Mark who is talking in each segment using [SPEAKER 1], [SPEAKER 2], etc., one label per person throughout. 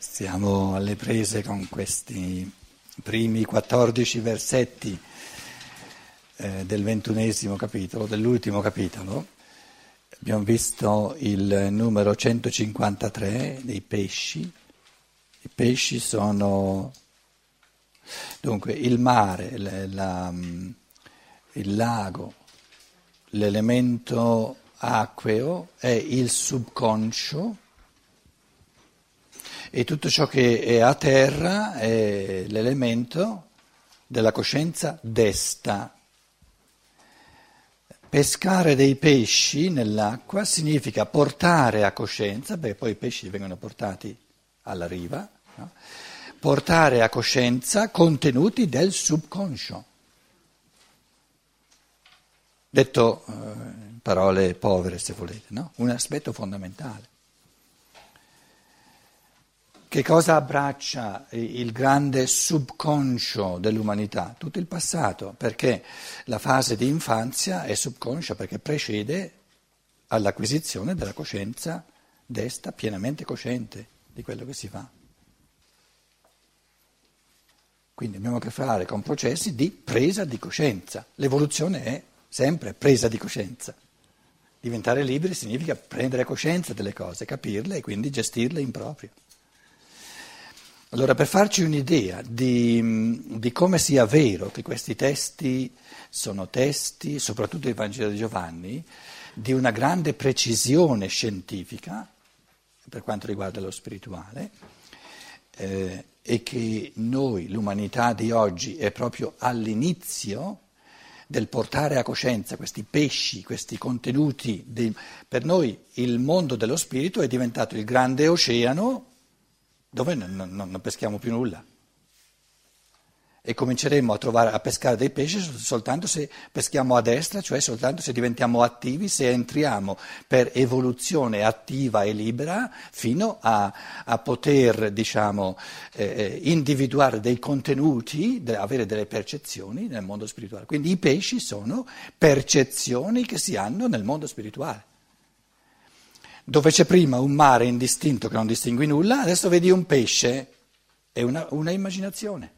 [SPEAKER 1] Siamo alle prese con questi primi 14 versetti eh, del ventunesimo capitolo, dell'ultimo capitolo. Abbiamo visto il numero 153 dei pesci. I pesci sono dunque il mare, la, la, il lago, l'elemento acqueo è il subconscio e tutto ciò che è a terra è l'elemento della coscienza desta. Pescare dei pesci nell'acqua significa portare a coscienza, perché poi i pesci vengono portati alla riva, no? portare a coscienza contenuti del subconscio. Detto eh, in parole povere, se volete, no? un aspetto fondamentale. Che cosa abbraccia il grande subconscio dell'umanità? Tutto il passato, perché la fase di infanzia è subconscia perché precede all'acquisizione della coscienza desta pienamente cosciente di quello che si fa. Quindi abbiamo a che fare con processi di presa di coscienza. L'evoluzione è sempre presa di coscienza. Diventare liberi significa prendere coscienza delle cose, capirle e quindi gestirle in proprio. Allora, per farci un'idea di, di, come sia vero che questi testi sono testi, soprattutto il Vangelo di Giovanni, di una grande precisione scientifica per quanto riguarda lo spirituale, eh, e che noi, l'umanità di oggi, è proprio all'inizio del portare a coscienza questi pesci, questi contenuti. Di, per noi il mondo dello spirito è diventato il grande oceano dove non, non, peschiamo più nulla. E cominceremo a, trovare, a pescare dei pesci soltanto se peschiamo a destra, cioè soltanto se diventiamo attivi, se entriamo per evoluzione attiva e libera fino a, a poter diciamo, eh, eh individuare dei contenuti, avere delle percezioni nel mondo spirituale. Quindi i pesci sono percezioni che si hanno nel mondo spirituale. Dove c'è prima un mare indistinto che non distingui nulla, adesso vedi un pesce, è una, una immaginazione,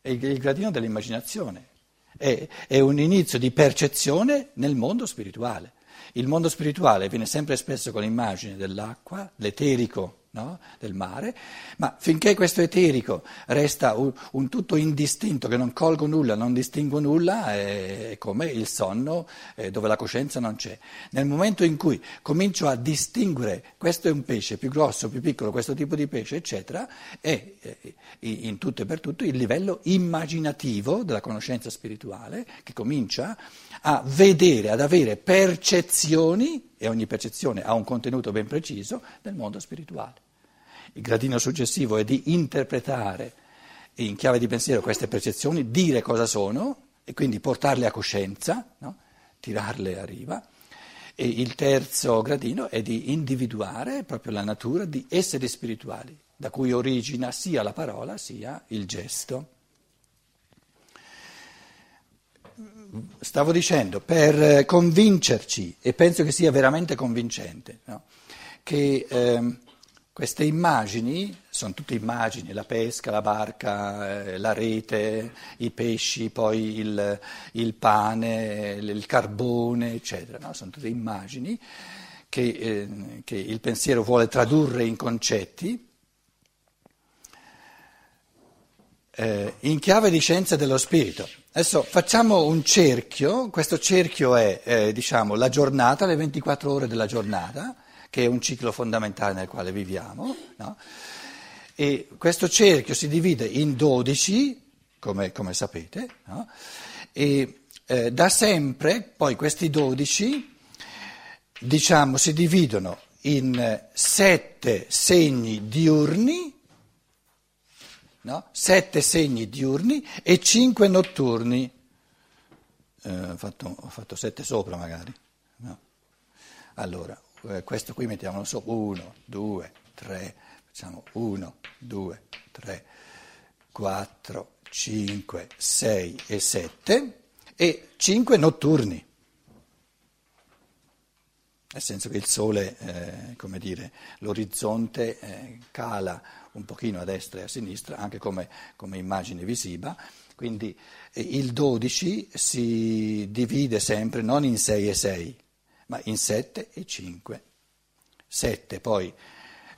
[SPEAKER 1] è il, il, gradino dell'immaginazione, è, è un inizio di percezione nel mondo spirituale. Il mondo spirituale viene sempre espresso con l'immagine dell'acqua, l'eterico no? del mare, ma finché questo eterico resta un, un, tutto indistinto, che non colgo nulla, non distingo nulla, è come il sonno eh, dove la coscienza non c'è. Nel momento in cui comincio a distinguere questo è un pesce più grosso, più piccolo, questo tipo di pesce, eccetera, è eh, in tutto e per tutto il livello immaginativo della conoscenza spirituale che comincia a vedere, ad avere percezioni, e ogni percezione ha un contenuto ben preciso, del mondo spirituale. Il gradino successivo è di interpretare in chiave di pensiero queste percezioni, dire cosa sono e quindi portarle a coscienza, no? tirarle a riva. E il terzo gradino è di individuare proprio la natura di esseri spirituali, da cui origina sia la parola sia il gesto. Stavo dicendo, per convincerci, e penso che sia veramente convincente, no? che eh, queste immagini, sono tutte immagini, la pesca, la barca, eh, la rete, i pesci, poi il, il pane, il carbone, eccetera, no? sono tutte immagini che, eh, che il pensiero vuole tradurre in concetti. Eh, in chiave di scienza dello spirito. Adesso facciamo un cerchio, questo cerchio è eh, diciamo, la giornata, le 24 ore della giornata, che è un ciclo fondamentale nel quale viviamo, no? e questo cerchio si divide in 12, come, come sapete, no? e eh, da sempre poi questi 12 diciamo, si dividono in sette segni diurni, no? sette segni diurni e cinque notturni. Eh, ho, fatto, ho fatto sette sopra magari. No? Allora, eh, questo qui mettiamo, non so, 1, 2, 3, facciamo 1, 2, 3, 4, 5, 6 e 7 e 5 notturni. nel senso che il sole, eh, come dire, l'orizzonte eh, cala un pochino a destra e a sinistra, anche come, come immagine visiva, quindi eh, il 12 si divide sempre non in 6 e 6, ma in 7 e 5. 7 poi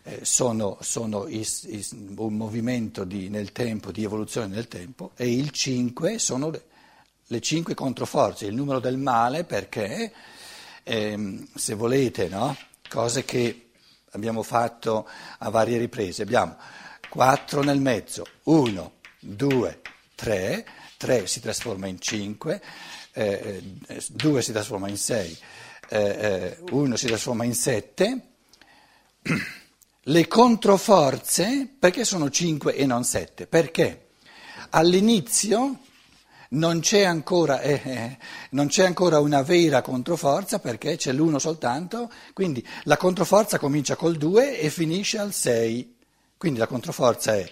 [SPEAKER 1] eh, sono, sono is, is, un movimento di, nel tempo, di evoluzione nel tempo, e il 5 sono le, le 5 controforze, il numero del male perché, ehm, se volete, no? cose che abbiamo fatto a varie riprese, abbiamo 4 nel mezzo, 1, 2, 3, 3 si trasforma in 5, eh, 2 eh, si trasforma in 6, eh, 1 eh, si trasforma in 7. Le controforze, perché sono 5 e non 7? Perché all'inizio non c'è, ancora, eh, eh, non c'è ancora una vera controforza perché c'è l'uno soltanto, quindi la controforza comincia col 2 e finisce al 6. Quindi la controforza è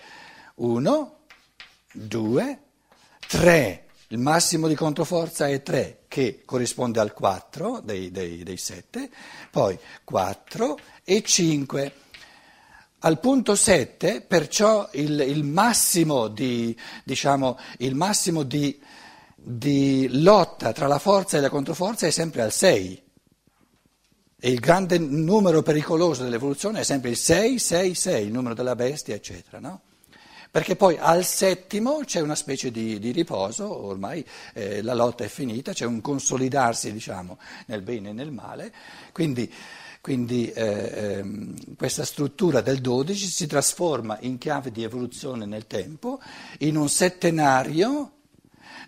[SPEAKER 1] 1, 2, 3. Il massimo di controforza è 3, che corrisponde al 4 dei, dei, dei 7, poi 4 e 5. Al punto 7, perciò il, il massimo, di, diciamo, il massimo di, di, lotta tra la forza e la controforza è sempre al 6. E il grande numero pericoloso dell'evoluzione è sempre il 6, 6, 6, il numero della bestia, eccetera. No? Perché poi al settimo c'è una specie di, di riposo, ormai eh, la lotta è finita, c'è un consolidarsi diciamo, nel bene e nel male. Quindi quindi eh, ehm, questa struttura del 12 si trasforma in chiave di evoluzione nel tempo, in un settenario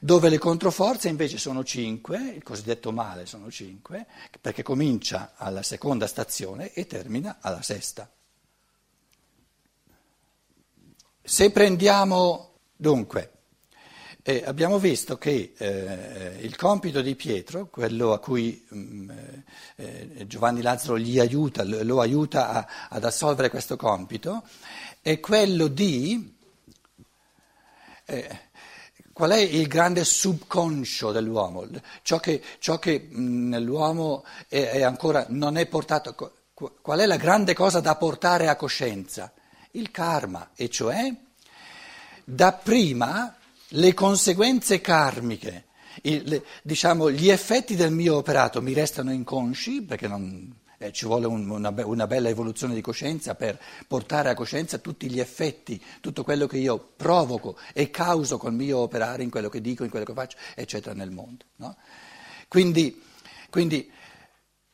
[SPEAKER 1] dove le controforze invece sono 5, il cosiddetto male sono 5, perché comincia alla seconda stazione e termina alla sesta. Se prendiamo dunque e abbiamo visto che eh, il compito di Pietro, quello a cui mh, mm, eh, Giovanni Lazzaro gli aiuta, lo aiuta a, ad assolvere questo compito, è quello di... Qual è il grande subconscio dell'uomo? Ciò che, ciò che nell'uomo è, è ancora non è portato... Qual è la grande cosa da portare a coscienza? Il karma, e cioè dapprima le conseguenze karmiche, il, diciamo, gli effetti del mio operato mi restano inconsci perché non, eh, ci vuole un, una, una, bella evoluzione di coscienza per portare a coscienza tutti gli effetti, tutto quello che io provoco e causo col mio operare in quello che dico, in quello che faccio, eccetera, nel mondo. No? Quindi, quindi,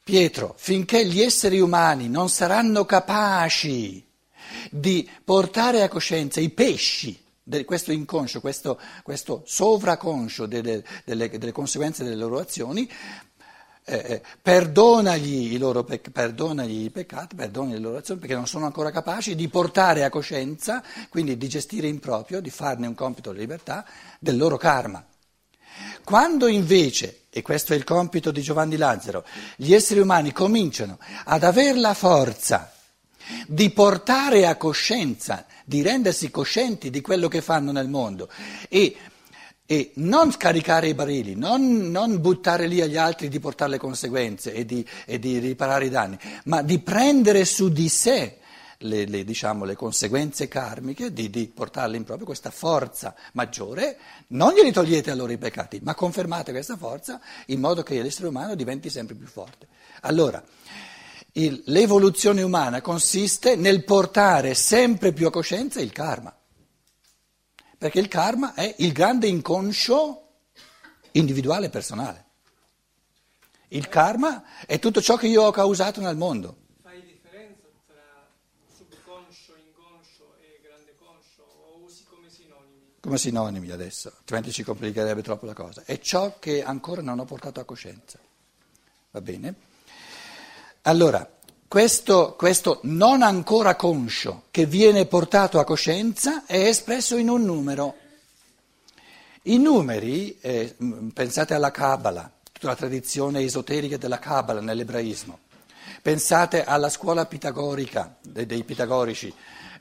[SPEAKER 1] Pietro, finché gli esseri umani non saranno capaci di portare a coscienza i pesci, questo inconscio, questo, questo sovraconscio delle, delle, delle, conseguenze delle loro azioni, eh, eh perdonagli, i loro, perdonagli i peccati, perdonagli le loro azioni, perché non sono ancora capaci di portare a coscienza, quindi di gestire in proprio, di farne un compito di libertà, del loro karma. Quando invece, e questo è il compito di Giovanni Lazzaro, gli esseri umani cominciano ad avere la forza di portare a coscienza, di rendersi coscienti di quello che fanno nel mondo e, e non scaricare i barili, non, non, buttare lì agli altri di portare le conseguenze e di, e di riparare i danni, ma di prendere su di sé le, le, diciamo, le conseguenze karmiche, di, di, portarle in proprio questa forza maggiore, non glieli togliete a loro i peccati, ma confermate questa forza in modo che l'essere umano diventi sempre più forte. Allora, il, l'evoluzione umana consiste nel portare sempre più a coscienza il karma, perché il karma è il grande inconscio individuale e personale. Il karma è tutto ciò che io ho causato nel mondo.
[SPEAKER 2] Fai differenza tra subconscio, inconscio e grande conscio o usi come sinonimi?
[SPEAKER 1] Come sinonimi adesso, altrimenti ci complicherebbe troppo la cosa. È ciò che ancora non ho portato a coscienza. Va bene? Allora, questo, questo, non ancora conscio che viene portato a coscienza è espresso in un numero. I numeri, eh, pensate alla Kabbalah, tutta la tradizione esoterica della Kabbalah nell'ebraismo, Pensate alla scuola pitagorica dei pitagorici.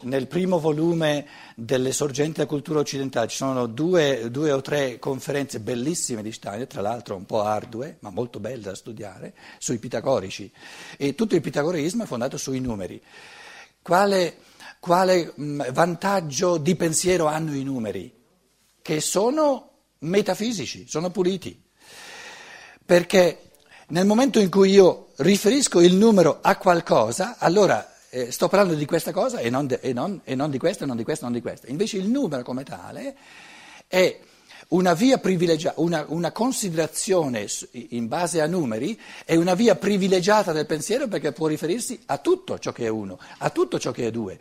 [SPEAKER 1] Nel primo volume delle sorgenti della cultura occidentale ci sono due, due, o tre conferenze bellissime di Steiner, tra l'altro un po' ardue, ma molto belle da studiare, sui pitagorici. E tutto il pitagoreismo è fondato sui numeri. Quale, quale vantaggio di pensiero hanno i numeri? Che sono metafisici, sono puliti. Perché nel momento in cui io riferisco il numero a qualcosa, allora eh, sto parlando di questa cosa e non, de, e, non, e non, di questa, non di questa, non di questa. Invece il numero come tale è una via privilegiata, una, una considerazione in base a numeri è una via privilegiata del pensiero perché può riferirsi a tutto ciò che è uno, a tutto ciò che è due.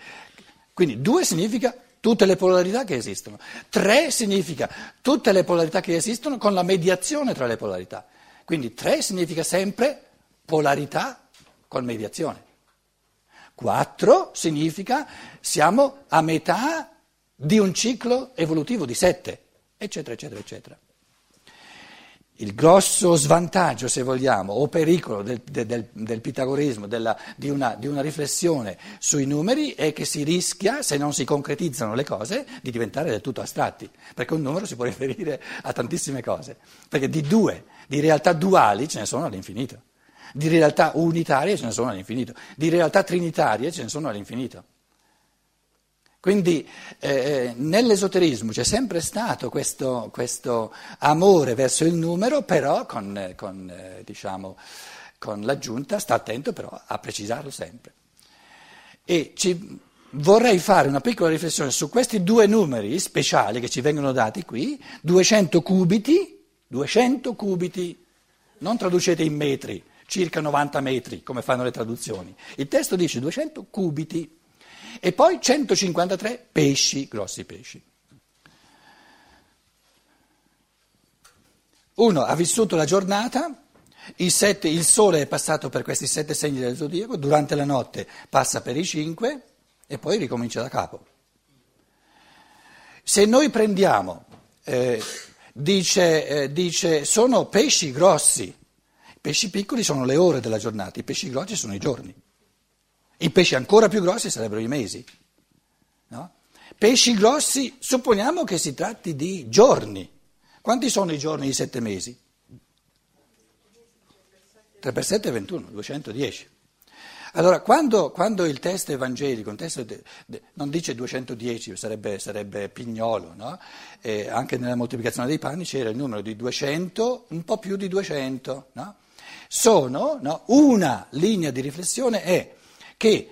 [SPEAKER 1] Quindi due significa tutte le polarità che esistono. Tre significa tutte le polarità che esistono con la mediazione tra le polarità. Quindi 3 significa sempre polarità con mediazione. 4 significa siamo a metà di un ciclo evolutivo di 7, eccetera, eccetera, eccetera. Il grosso svantaggio, se vogliamo, o pericolo del, del, del pitagorismo, della, di, una, di, una, riflessione sui numeri è che si rischia, se non si concretizzano le cose, di diventare del tutto astratti, perché un numero si può riferire a tantissime cose, perché di due, di realtà duali ce ne sono all'infinito, di realtà unitarie ce ne sono all'infinito, di realtà trinitarie ce ne sono all'infinito. Quindi eh, nell'esoterismo c'è sempre stato questo, questo, amore verso il numero, però con, con, eh, diciamo, con, l'aggiunta, sta attento però a precisarlo sempre. E ci, vorrei fare una piccola riflessione su questi due numeri speciali che ci vengono dati qui, 200 cubiti, 200 cubiti, non traducete in metri, circa 90 metri come fanno le traduzioni, il testo dice 200 cubiti e poi 153 pesci, grossi pesci. Uno ha vissuto la giornata, sette, il sole è passato per questi sette segni del zodiaco, durante la notte passa per i cinque e poi ricomincia da capo. Se noi prendiamo, eh, dice, eh, dice, sono pesci grossi, pesci piccoli sono le ore della giornata, i pesci grossi sono i giorni. I pesci ancora più grossi sarebbero i mesi. No? Pesci grossi, supponiamo che si tratti di giorni. Quanti sono i giorni di sette mesi? 3 per 7 è 21, 210. Allora, quando, quando, il testo evangelico, il testo de, de, non dice 210, sarebbe, sarebbe pignolo, no? anche nella moltiplicazione dei panni c'era il numero di 200, un po' più di 200. No? Sono, no? una linea di riflessione è che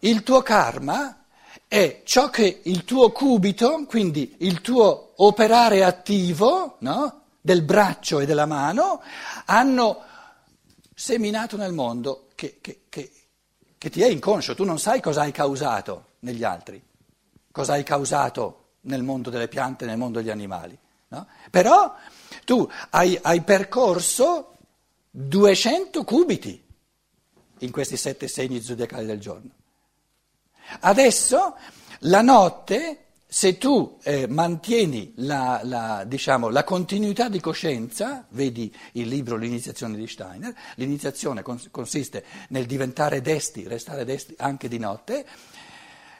[SPEAKER 1] il tuo karma è ciò che il tuo cubito, quindi il tuo operare attivo no? del braccio e della mano, hanno seminato nel mondo che, che, che, che ti è inconscio, tu non sai cosa hai causato negli altri, cosa hai causato nel mondo delle piante, nel mondo degli animali. No? Però tu hai, hai percorso 200 cubiti in questi sette segni zodiacali del giorno. Adesso la notte, se tu eh, mantieni la, la, diciamo, la, continuità di coscienza, vedi il libro L'iniziazione di Steiner, l'iniziazione cons- consiste nel diventare desti, restare desti anche di notte,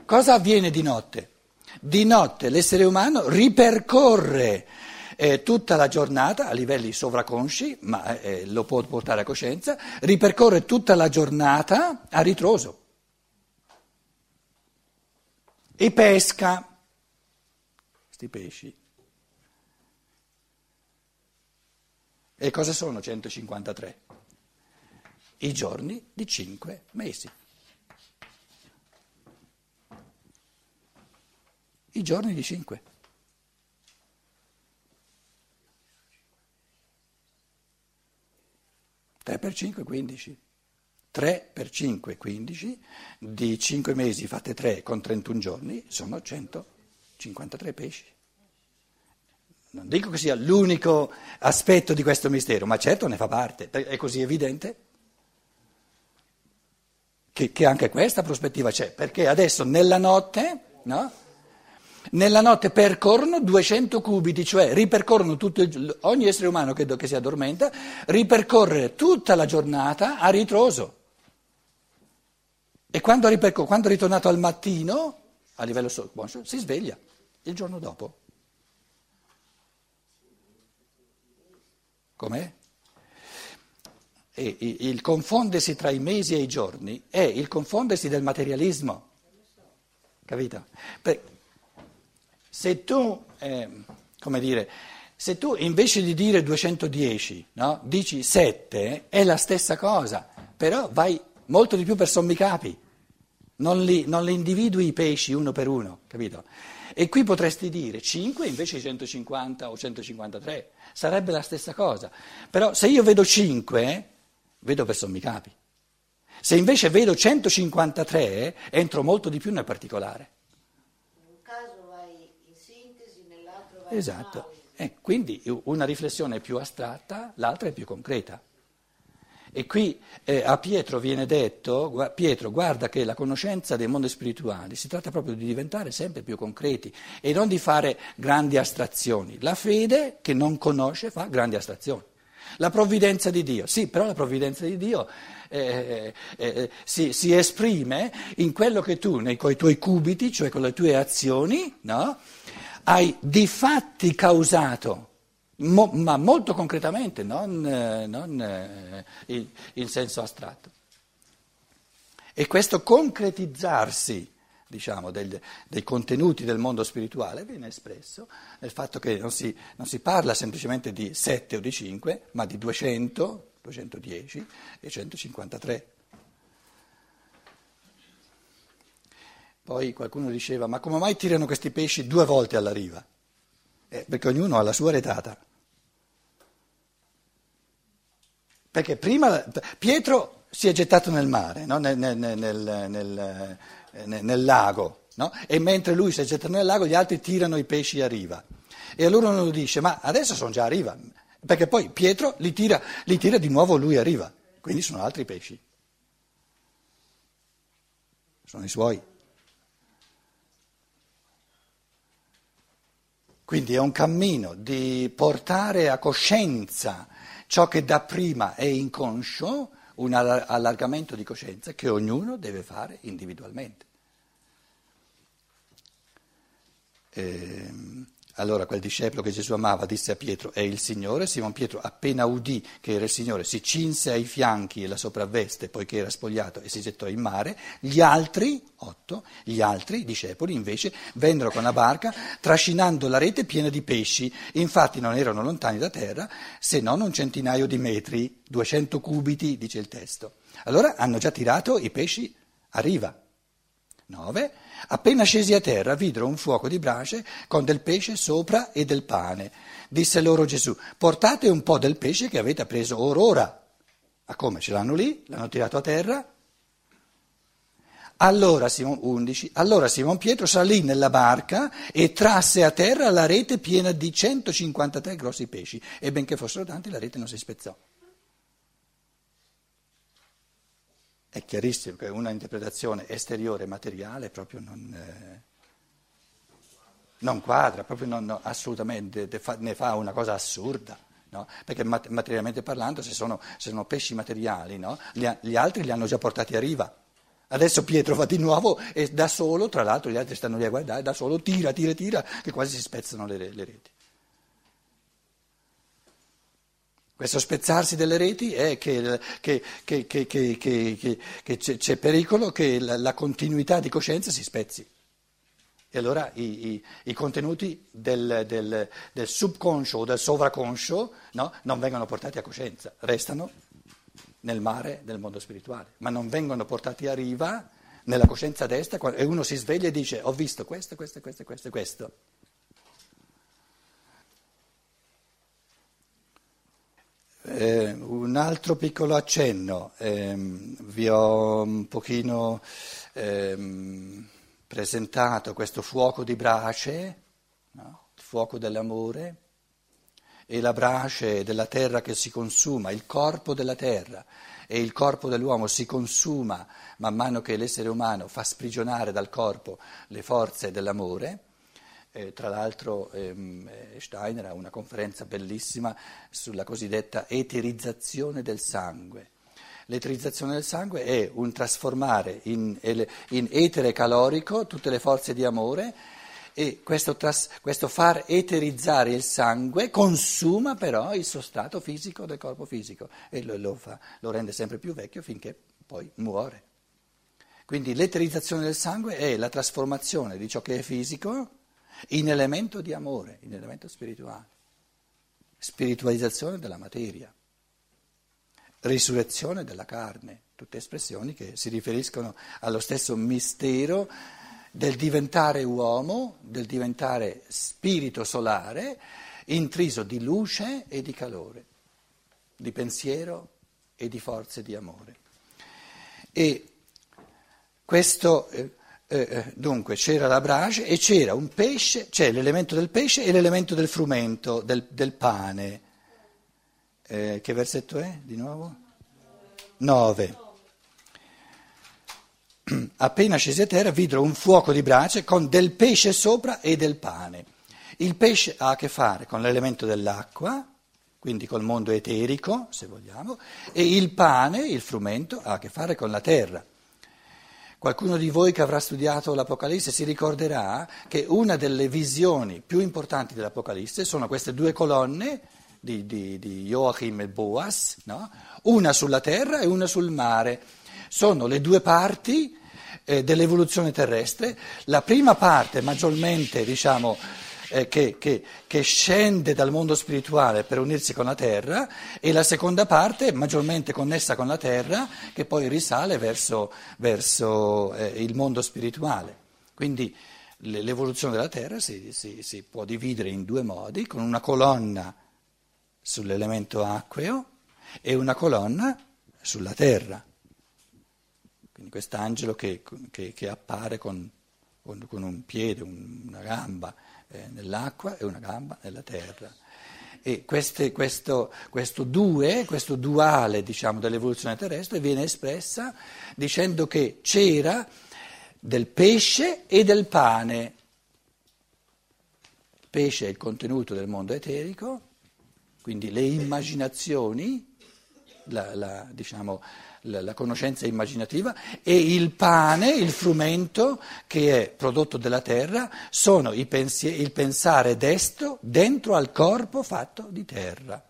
[SPEAKER 1] cosa avviene di notte? Di notte l'essere umano ripercorre eh, tutta la giornata a livelli sovraconsci, ma eh, lo può portare a coscienza, ripercorre tutta la giornata a ritroso e pesca questi pesci. E cosa sono 153? I giorni di 5 mesi. I giorni di 5. Per 5, 15. 3 per 5, 15, di 5 mesi fate 3 con 31 giorni, sono 153 pesci. Non dico che sia l'unico aspetto di questo mistero, ma certo ne fa parte, è così evidente che, che anche questa prospettiva c'è, perché adesso nella notte, no? Nella notte percorrono 200 cubiti, cioè ripercorrono tutto il, ogni essere umano che, che si addormenta, ripercorre tutta la giornata a ritroso. E quando, ripercor- quando è ritornato al mattino, a livello subconscio, si sveglia il giorno dopo. Com'è? E il confondersi tra i mesi e i giorni è il confondersi del materialismo. Capito? Perché se tu, eh, come dire, se tu invece di dire 210, no, dici 7, è la stessa cosa, però vai molto di più per sommi capi, non li, non li individui i pesci uno per uno, capito? E qui potresti dire 5 invece di 150 o 153, sarebbe la stessa cosa, però se io vedo 5, vedo per sommi capi. Se invece vedo 153, entro molto di più nel particolare. Esatto. Eh, quindi una riflessione è più astratta, l'altra è più concreta. E qui eh, a Pietro viene detto, Pietro guarda che la conoscenza dei mondi spirituali si tratta proprio di diventare sempre più concreti e non di fare grandi astrazioni. La fede che non conosce fa grandi astrazioni. La provvidenza di Dio, sì, però la provvidenza di Dio eh, eh, eh si, si, esprime in quello che tu, nei, tuoi cubiti, cioè con le tue azioni, no? Hai di fatti causato, mo, ma molto concretamente, non, eh, non eh, il, il senso astratto. E questo concretizzarsi diciamo, del, dei contenuti del mondo spirituale viene espresso nel fatto che non si, non si, parla semplicemente di 7 o di 5, ma di 200, 210 e 153. Poi qualcuno diceva, ma come mai tirano questi pesci due volte alla riva? Eh, perché ognuno ha la sua retata. Perché prima Pietro si è gettato nel mare, no? nel, nel, nel, nel, lago, no? e mentre lui si è gettato nel lago gli altri tirano i pesci a riva. E allora uno dice, ma adesso sono già a riva, perché poi Pietro li tira, li tira di nuovo lui a riva, quindi sono altri pesci. Sono i suoi. Quindi è un cammino di portare a coscienza ciò che da prima è inconscio, un allargamento di coscienza che ognuno deve fare individualmente. Ehm, allora quel discepolo che Gesù amava disse a Pietro, è il Signore. Simon Pietro appena udì che era il Signore si cinse ai fianchi e la sopravveste poiché era spogliato e si gettò in mare. Gli altri, otto, gli altri discepoli invece vennero con la barca trascinando la rete piena di pesci. Infatti non erano lontani da terra se non un centinaio di metri, 200 cubiti, dice il testo. Allora hanno già tirato i pesci a riva. 9. Appena scesi a terra videro un fuoco di brace con del pesce sopra e del pane. Disse loro Gesù, portate un po' del pesce che avete preso or ora. Ma come? Ce l'hanno lì? L'hanno tirato a terra? Allora Simon, 11, allora Simon Pietro salì nella barca e trasse a terra la rete piena di 153 grossi pesci e benché fossero tanti la rete non si spezzò. È chiarissimo che una interpretazione esteriore materiale proprio non, eh, non quadra, proprio non, no, assolutamente ne fa una cosa assurda. No? Perché materialmente parlando, se sono, se sono pesci materiali, no? gli, gli, altri li hanno già portati a riva. Adesso Pietro va di nuovo e da solo, tra l'altro gli altri stanno lì a guardare, da solo tira, tira, tira, che quasi si spezzano le, le reti. Questo spezzarsi delle reti è che, che, che, che c'è pericolo che la, la, continuità di coscienza si spezzi. E allora i, i, i contenuti del, del, del, subconscio o del sovraconscio no, non vengono portati a coscienza, restano nel mare del mondo spirituale, ma non vengono portati a riva nella coscienza destra e uno si sveglia e dice ho visto questo, questo, questo, questo, questo. Eh, un altro piccolo accenno, eh, vi ho un pochino eh, presentato questo fuoco di brace, no? il fuoco dell'amore e la brace della terra che si consuma, il corpo della terra e il corpo dell'uomo si consuma man mano che l'essere umano fa sprigionare dal corpo le forze dell'amore Eh, tra l'altro ehm, eh, Steiner ha una conferenza bellissima sulla cosiddetta eterizzazione del sangue. L'eterizzazione del sangue è un trasformare in, in etere calorico tutte le forze di amore e questo, tras, questo, far eterizzare il sangue consuma però il suo stato fisico del corpo fisico e lo, lo, fa, lo rende sempre più vecchio finché poi muore. Quindi l'eterizzazione del sangue è la trasformazione di ciò che è fisico in elemento di amore, in elemento spirituale, spiritualizzazione della materia, risurrezione della carne, tutte espressioni che si riferiscono allo stesso mistero del diventare uomo, del diventare spirito solare, intriso di luce e di calore, di pensiero e di forze di amore. E questo, eh, eh, dunque, c'era la brace e c'era un pesce, c'è l'elemento del pesce e l'elemento del frumento, del, del pane. Eh, che versetto è di nuovo? Nove. Appena scesi a terra videro un fuoco di brace con del pesce sopra e del pane. Il pesce ha a che fare con l'elemento dell'acqua, quindi col mondo eterico, se vogliamo, e il pane, il frumento, ha a che fare con la terra. Qualcuno di voi che avrà studiato l'Apocalisse si ricorderà che una delle visioni più importanti dell'Apocalisse sono queste due colonne di, di, di Joachim e Boas, no? una sulla terra e una sul mare. Sono le due parti eh, dell'evoluzione terrestre. La prima parte maggiormente, diciamo, eh, che, che, che, scende dal mondo spirituale per unirsi con la terra e la seconda parte maggiormente connessa con la terra che poi risale verso, verso eh, il mondo spirituale. Quindi l'evoluzione della terra si, si, si può dividere in due modi, con una colonna sull'elemento acqueo e una colonna sulla terra. Quindi quest'angelo che, che, che appare con, con, un piede, un, una gamba eh, nell'acqua e una gamba nella terra. E queste, questo, questo, due, questo duale diciamo, dell'evoluzione terrestre viene espressa dicendo che c'era del pesce e del pane. Il pesce è il contenuto del mondo eterico, quindi le immaginazioni, la, la, diciamo, la, la, conoscenza immaginativa, e il pane, il frumento che è prodotto dalla terra, sono pensieri, il pensare destro dentro al corpo fatto di terra.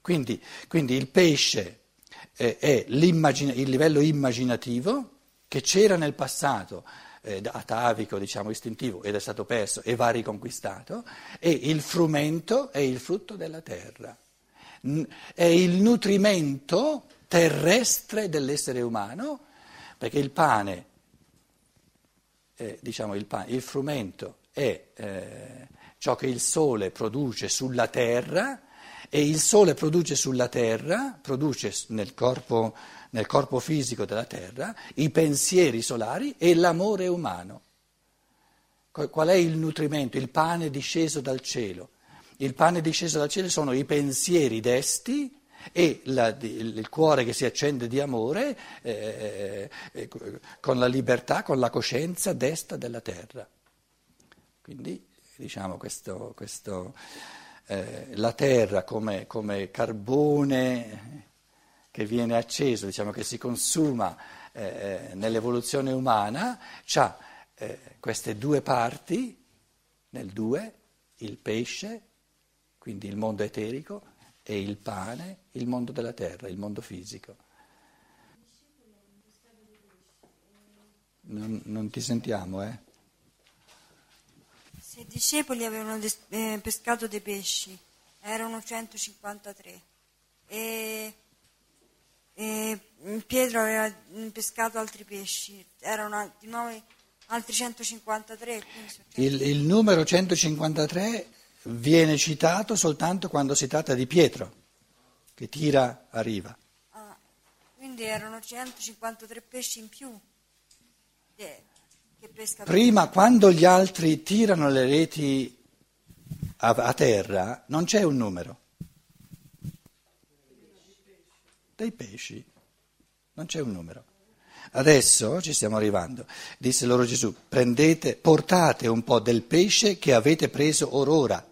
[SPEAKER 1] Quindi, quindi il pesce eh, è il livello immaginativo che c'era nel passato, eh, atavico, diciamo istintivo, ed è stato perso e va riconquistato, e il frumento è il frutto della terra. È il nutrimento terrestre dell'essere umano, perché il pane, eh, diciamo il, pane, il frumento è eh, ciò che il sole produce sulla terra e il sole produce sulla terra, produce nel corpo, nel corpo fisico della terra, i pensieri solari e l'amore umano. Qual è il nutrimento? Il pane disceso dal cielo. Il pane disceso dal cielo sono i pensieri desti e la, il cuore che si accende di amore eh, eh, con la libertà, con la coscienza desta della terra. Quindi diciamo questo, questo eh, la terra come, come, carbone che viene acceso, diciamo che si consuma eh, nell'evoluzione umana, ha eh, queste due parti, nel due, il pesce, quindi il mondo eterico, e il pane, il mondo della terra, il mondo fisico. Non, non ti sentiamo, eh?
[SPEAKER 3] Se i discepoli avevano des- eh, pescato dei pesci, erano 153, e, e Pietro aveva pescato altri pesci, erano di nuovo altri 153.
[SPEAKER 1] Il, il numero 153 viene citato soltanto quando si tratta di Pietro, che tira a riva.
[SPEAKER 3] Ah, quindi erano 153 pesci in più. Che
[SPEAKER 1] Prima, quando gli altri tirano le reti a, a terra, non c'è un numero. Dei pesci, non c'è un numero. Adesso ci stiamo arrivando. Disse loro Gesù, prendete, portate un po' del pesce che avete preso orora.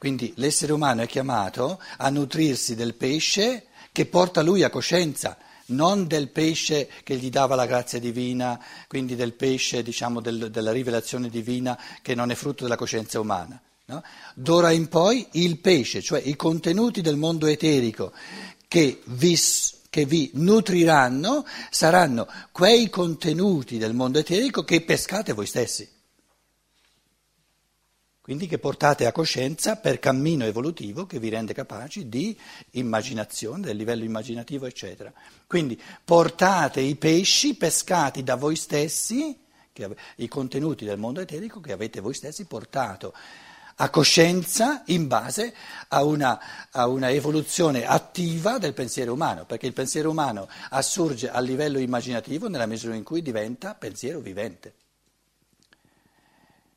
[SPEAKER 1] Quindi l'essere umano è chiamato a nutrirsi del pesce che porta lui a coscienza, non del pesce che gli dava la grazia divina, quindi del pesce diciamo, del, della rivelazione divina che non è frutto della coscienza umana. No? D'ora in poi il pesce, cioè i contenuti del mondo eterico che vi, che vi nutriranno, saranno quei contenuti del mondo eterico che pescate voi stessi. Quindi che portate a coscienza per cammino evolutivo che vi rende capaci di immaginazione, del livello immaginativo, eccetera. Quindi portate i pesci pescati da voi stessi, che, i contenuti del mondo eterico che avete voi stessi portato a coscienza in base a una, a una, evoluzione attiva del pensiero umano, perché il pensiero umano assurge a livello immaginativo nella misura in cui diventa pensiero vivente.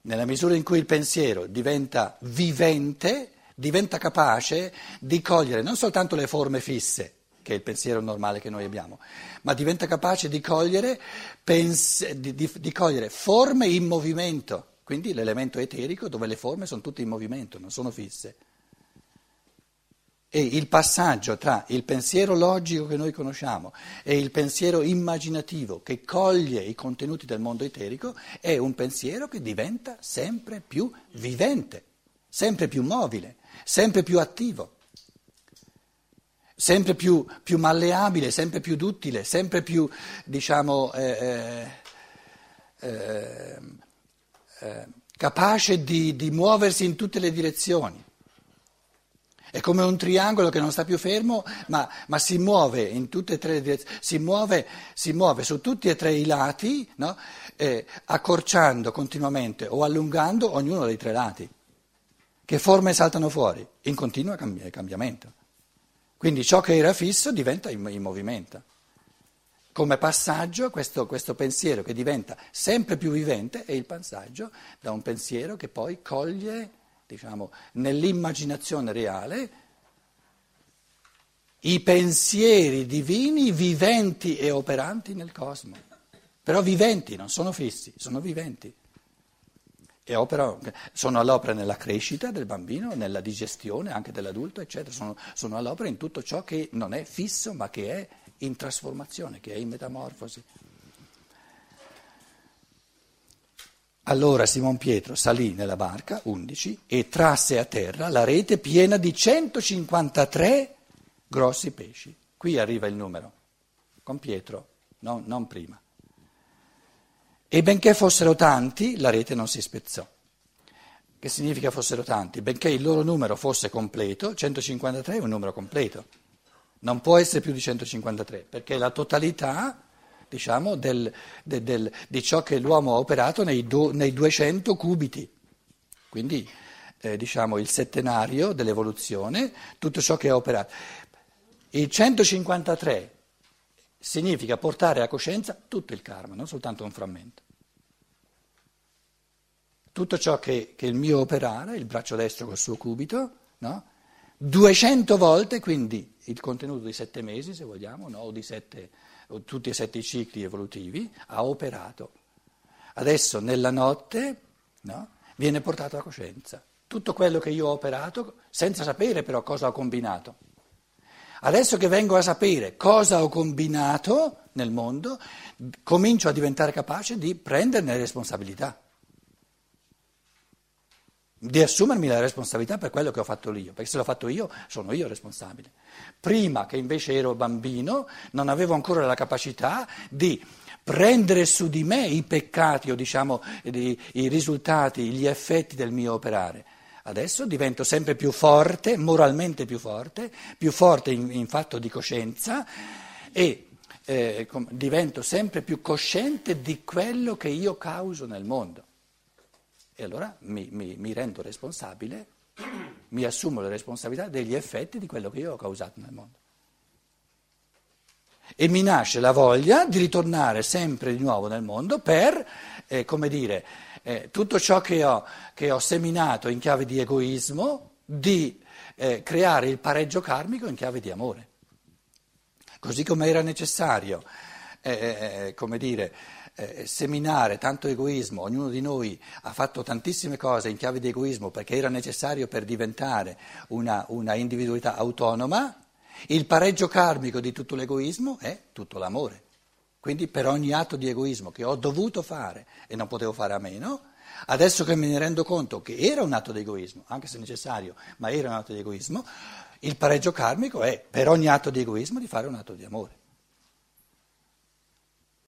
[SPEAKER 1] Nella misura in cui il pensiero diventa vivente, diventa capace di cogliere non soltanto le forme fisse, che è il pensiero normale che noi abbiamo, ma diventa capace di cogliere, pens- di, di, di cogliere forme in movimento quindi l'elemento eterico dove le forme sono tutte in movimento, non sono fisse. E il passaggio tra il pensiero logico che noi conosciamo e il pensiero immaginativo che coglie i contenuti del mondo eterico è un pensiero che diventa sempre più vivente, sempre più mobile, sempre più attivo, sempre più, più malleabile, sempre più duttile, sempre più, diciamo, eh, eh, eh, eh, capace di, di muoversi in tutte le direzioni. È come un triangolo che non sta più fermo, ma, ma, si muove in tutte e tre le direzioni, si muove, si muove su tutti e tre i lati, no? eh, accorciando continuamente o allungando ognuno dei tre lati. Che forme saltano fuori? In continuo cambiamento. Quindi ciò che era fisso diventa in, in movimento come passaggio questo, questo, pensiero che diventa sempre più vivente è il passaggio da un pensiero che poi coglie, diciamo, nell'immaginazione reale i pensieri divini viventi e operanti nel cosmo. Però viventi, non sono fissi, sono viventi. E opera, sono all'opera nella crescita del bambino, nella digestione anche dell'adulto, eccetera. Sono, sono all'opera in tutto ciò che non è fisso ma che è in trasformazione, che è in metamorfosi. Allora Simon Pietro salì nella barca, 11, e trasse a terra la rete piena di 153 grossi pesci. Qui arriva il numero, con Pietro, no, non prima. E benché fossero tanti, la rete non si spezzò. Che significa fossero tanti? Benché il loro numero fosse completo, 153 è un numero completo non può essere più di 153, perché la totalità diciamo, del, del, del, di ciò che l'uomo ha operato nei, do, nei 200 cubiti. Quindi eh, diciamo, il settenario dell'evoluzione, tutto ciò che ha operato. Il 153 significa portare a coscienza tutto il karma, non soltanto un frammento. Tutto ciò che, che il mio operare, il braccio destro col suo cubito, no? 200 volte, quindi il contenuto di sette mesi, se vogliamo, no? o di sette, tutti e sette i cicli evolutivi, ha operato. Adesso nella notte no? viene portato a coscienza. Tutto quello che io ho operato, senza sapere però cosa ho combinato. Adesso che vengo a sapere cosa ho combinato nel mondo, comincio a diventare capace di prenderne responsabilità di assumermi la responsabilità per quello che ho fatto io, perché se l'ho fatto io sono io responsabile. Prima che invece ero bambino non avevo ancora la capacità di prendere su di me i peccati o diciamo i, i risultati, gli effetti del mio operare. Adesso divento sempre più forte, moralmente più forte, più forte in, in fatto di coscienza e eh, divento sempre più cosciente di quello che io causo nel mondo. E allora mi, mi, mi rendo responsabile, mi assumo la responsabilità degli effetti di quello che io ho causato nel mondo. E mi nasce la voglia di ritornare sempre di nuovo nel mondo per, eh, come dire, eh, tutto ciò che ho, che ho, seminato in chiave di egoismo, di eh, creare il pareggio karmico in chiave di amore. Così come era necessario eh, come dire, eh, seminare tanto egoismo, ognuno di noi ha fatto tantissime cose in chiave di egoismo perché era necessario per diventare una, una individualità autonoma, il pareggio karmico di tutto l'egoismo è tutto l'amore. Quindi per ogni atto di egoismo che ho dovuto fare e non potevo fare a meno, adesso che me ne rendo conto che era un atto di egoismo, anche se necessario, ma era un atto di egoismo, il pareggio karmico è per ogni atto di egoismo di fare un atto di amore.